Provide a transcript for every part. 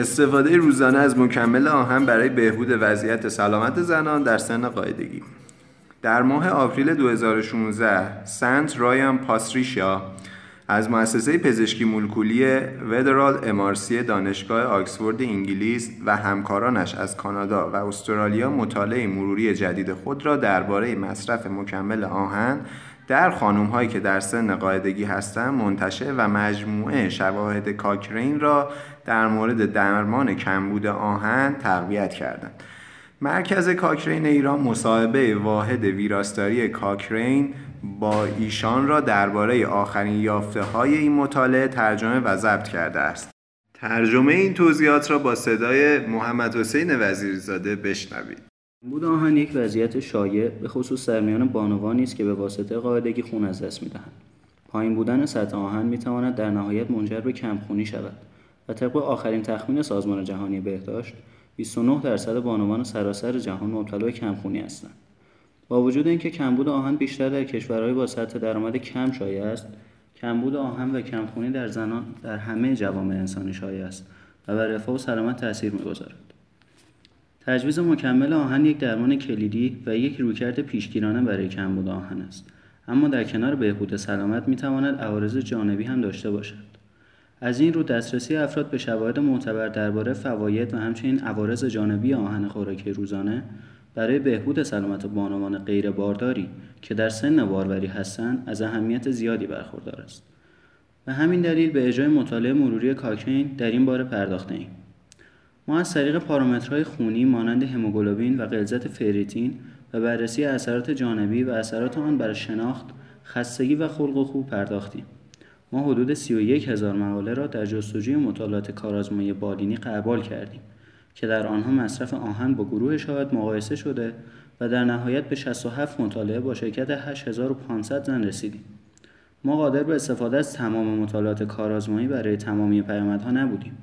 استفاده روزانه از مکمل آهن برای بهبود وضعیت سلامت زنان در سن قاعدگی. در ماه آوریل 2016 سنت رایان پاستریشا از مؤسسه پزشکی مولکولی ودرال امارسی دانشگاه آکسفورد انگلیس و همکارانش از کانادا و استرالیا مطالعه مروری جدید خود را درباره مصرف مکمل آهن در خانم هایی که در سن قاعدگی هستند منتشر و مجموعه شواهد کاکرین را در مورد درمان کمبود آهن تقویت کردند. مرکز کاکرین ایران مصاحبه واحد ویراستاری کاکرین با ایشان را درباره آخرین یافته های این مطالعه ترجمه و ضبط کرده است. ترجمه این توضیحات را با صدای محمد حسین وزیرزاده بشنوید. بود آهن یک وضعیت شایع به خصوص در میان بانوانی است که به واسطه قاعدگی خون از دست می‌دهند پایین بودن سطح آهن می‌تواند در نهایت منجر به کمخونی شود و طبق آخرین تخمین سازمان جهانی بهداشت 29 درصد بانوان سراسر جهان مبتلا به کمخونی هستند. با وجود اینکه کمبود آهن بیشتر در کشورهای با سطح درآمد کم شایع است کمبود آهن و کمخونی در زنان در همه جوامع انسانی شایع است و بر رفاه و سلامت تاثیر می‌گذارد. تجویز مکمل آهن یک درمان کلیدی و یک رویکرد پیشگیرانه برای کمبود آهن است. اما در کنار بهبود سلامت می‌تواند عوارض جانبی هم داشته باشد. از این رو دسترسی افراد به شواهد معتبر درباره فواید و همچنین عوارض جانبی آهن خوراکی روزانه برای بهبود سلامت بانوان غیر بارداری که در سن باروری هستند از اهمیت زیادی برخوردار است و همین دلیل به اجرای مطالعه مروری کاکین در این باره پرداخته ایم ما از طریق پارامترهای خونی مانند هموگلوبین و غلظت فریتین و بررسی اثرات جانبی و اثرات آن بر شناخت، خستگی و خلق و خوب پرداختیم. ما حدود 31 هزار مقاله را در جستجوی مطالعات کارآزمایی بالینی قبال کردیم که در آنها مصرف آهن با گروه شاهد مقایسه شده و در نهایت به 67 مطالعه با شرکت 8500 زن رسیدیم. ما قادر به استفاده از تمام مطالعات کارآزمایی برای تمامی پیامدها نبودیم.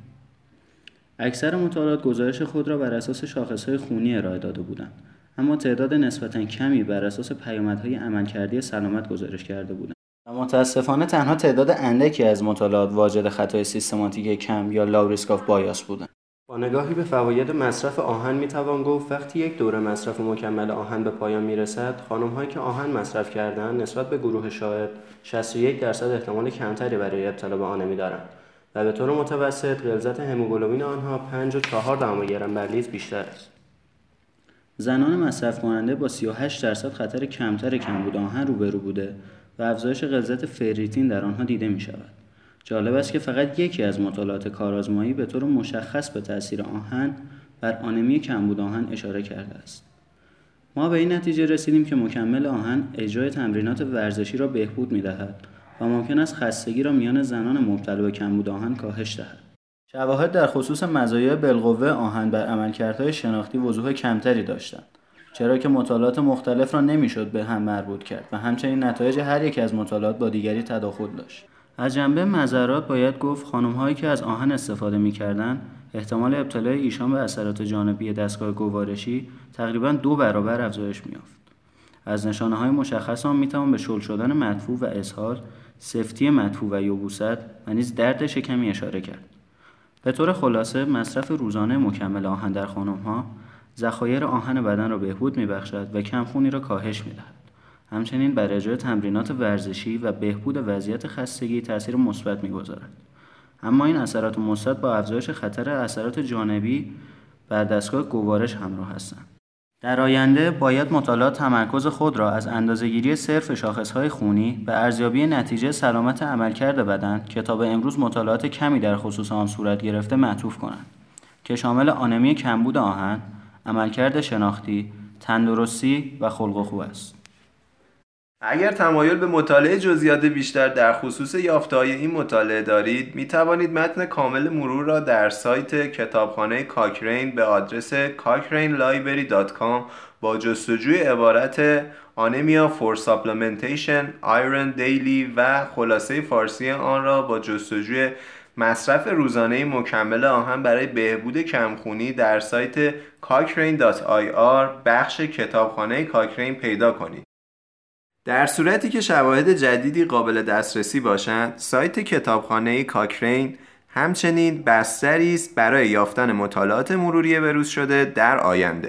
اکثر مطالعات گزارش خود را بر اساس شاخصهای خونی ارائه داده بودند اما تعداد نسبتا کمی بر اساس پیامدهای عملکردی سلامت گزارش کرده بودند و متاسفانه تنها تعداد اندکی از مطالعات واجد خطای سیستماتیک کم یا لاوریسکاف بایاس بودند با نگاهی به فواید مصرف آهن می‌توان گفت وقتی یک دوره مصرف مکمل آهن به پایان می‌رسد هایی که آهن مصرف کردند نسبت به گروه شاهد 61 درصد احتمال کمتری برای ابتلا به آنمی دارند و به طور متوسط غلظت هموگلوبین آنها 5 و 4 گرم بر لیتر بیشتر است. زنان مصرف کننده با 38 درصد خطر کمتر کمبود آهن روبرو بوده و افزایش غلظت فریتین در آنها دیده می شود. جالب است که فقط یکی از مطالعات کارآزمایی به طور مشخص به تاثیر آهن بر آنمی کمبود آهن اشاره کرده است. ما به این نتیجه رسیدیم که مکمل آهن اجرای تمرینات ورزشی را بهبود می دهد و ممکن است خستگی را میان زنان مبتلا به کمبود آهن کاهش دهد. شواهد در خصوص مزایای بالقوه آهن بر عملکردهای شناختی وضوح کمتری داشتند چرا که مطالعات مختلف را نمی‌شد به هم مربوط کرد و همچنین نتایج هر یک از مطالعات با دیگری تداخل داشت از جنبه مذرات باید گفت خانمهایی که از آهن استفاده می‌کردند احتمال ابتلای ایشان به اثرات جانبی دستگاه گوارشی تقریبا دو برابر افزایش میافت از نشانه های مشخص آن می‌توان به شل شدن مدفوع و اسهال سفتی مدفوع و یبوست و نیز درد شکمی اشاره کرد. به طور خلاصه مصرف روزانه مکمل آهن در ها ذخایر آهن بدن را بهبود میبخشد و کمخونی را کاهش می‌دهد. همچنین بر اجرای تمرینات ورزشی و بهبود وضعیت خستگی تاثیر مثبت می‌گذارد. اما این اثرات مثبت با افزایش خطر اثرات جانبی بر دستگاه گوارش همراه هستند. در آینده باید مطالعات تمرکز خود را از اندازهگیری صرف شاخصهای خونی به ارزیابی نتیجه سلامت عملکرد بدن که تا به امروز مطالعات کمی در خصوص آن صورت گرفته معطوف کنند که شامل آنمی کمبود آهن، عملکرد شناختی، تندرستی و خلق و خو است. اگر تمایل به مطالعه جزئیات بیشتر در خصوص یافته‌های این مطالعه دارید می توانید متن کامل مرور را در سایت کتابخانه کاکرین به آدرس cochranelibrary.com با جستجوی عبارت anemia for supplementation iron daily و خلاصه فارسی آن را با جستجوی مصرف روزانه مکمل آهن برای بهبود کمخونی در سایت cochrane.ir بخش کتابخانه کاکرین پیدا کنید. در صورتی که شواهد جدیدی قابل دسترسی باشند، سایت کتابخانه کاکرین همچنین بستری است برای یافتن مطالعات مروری بروز شده در آینده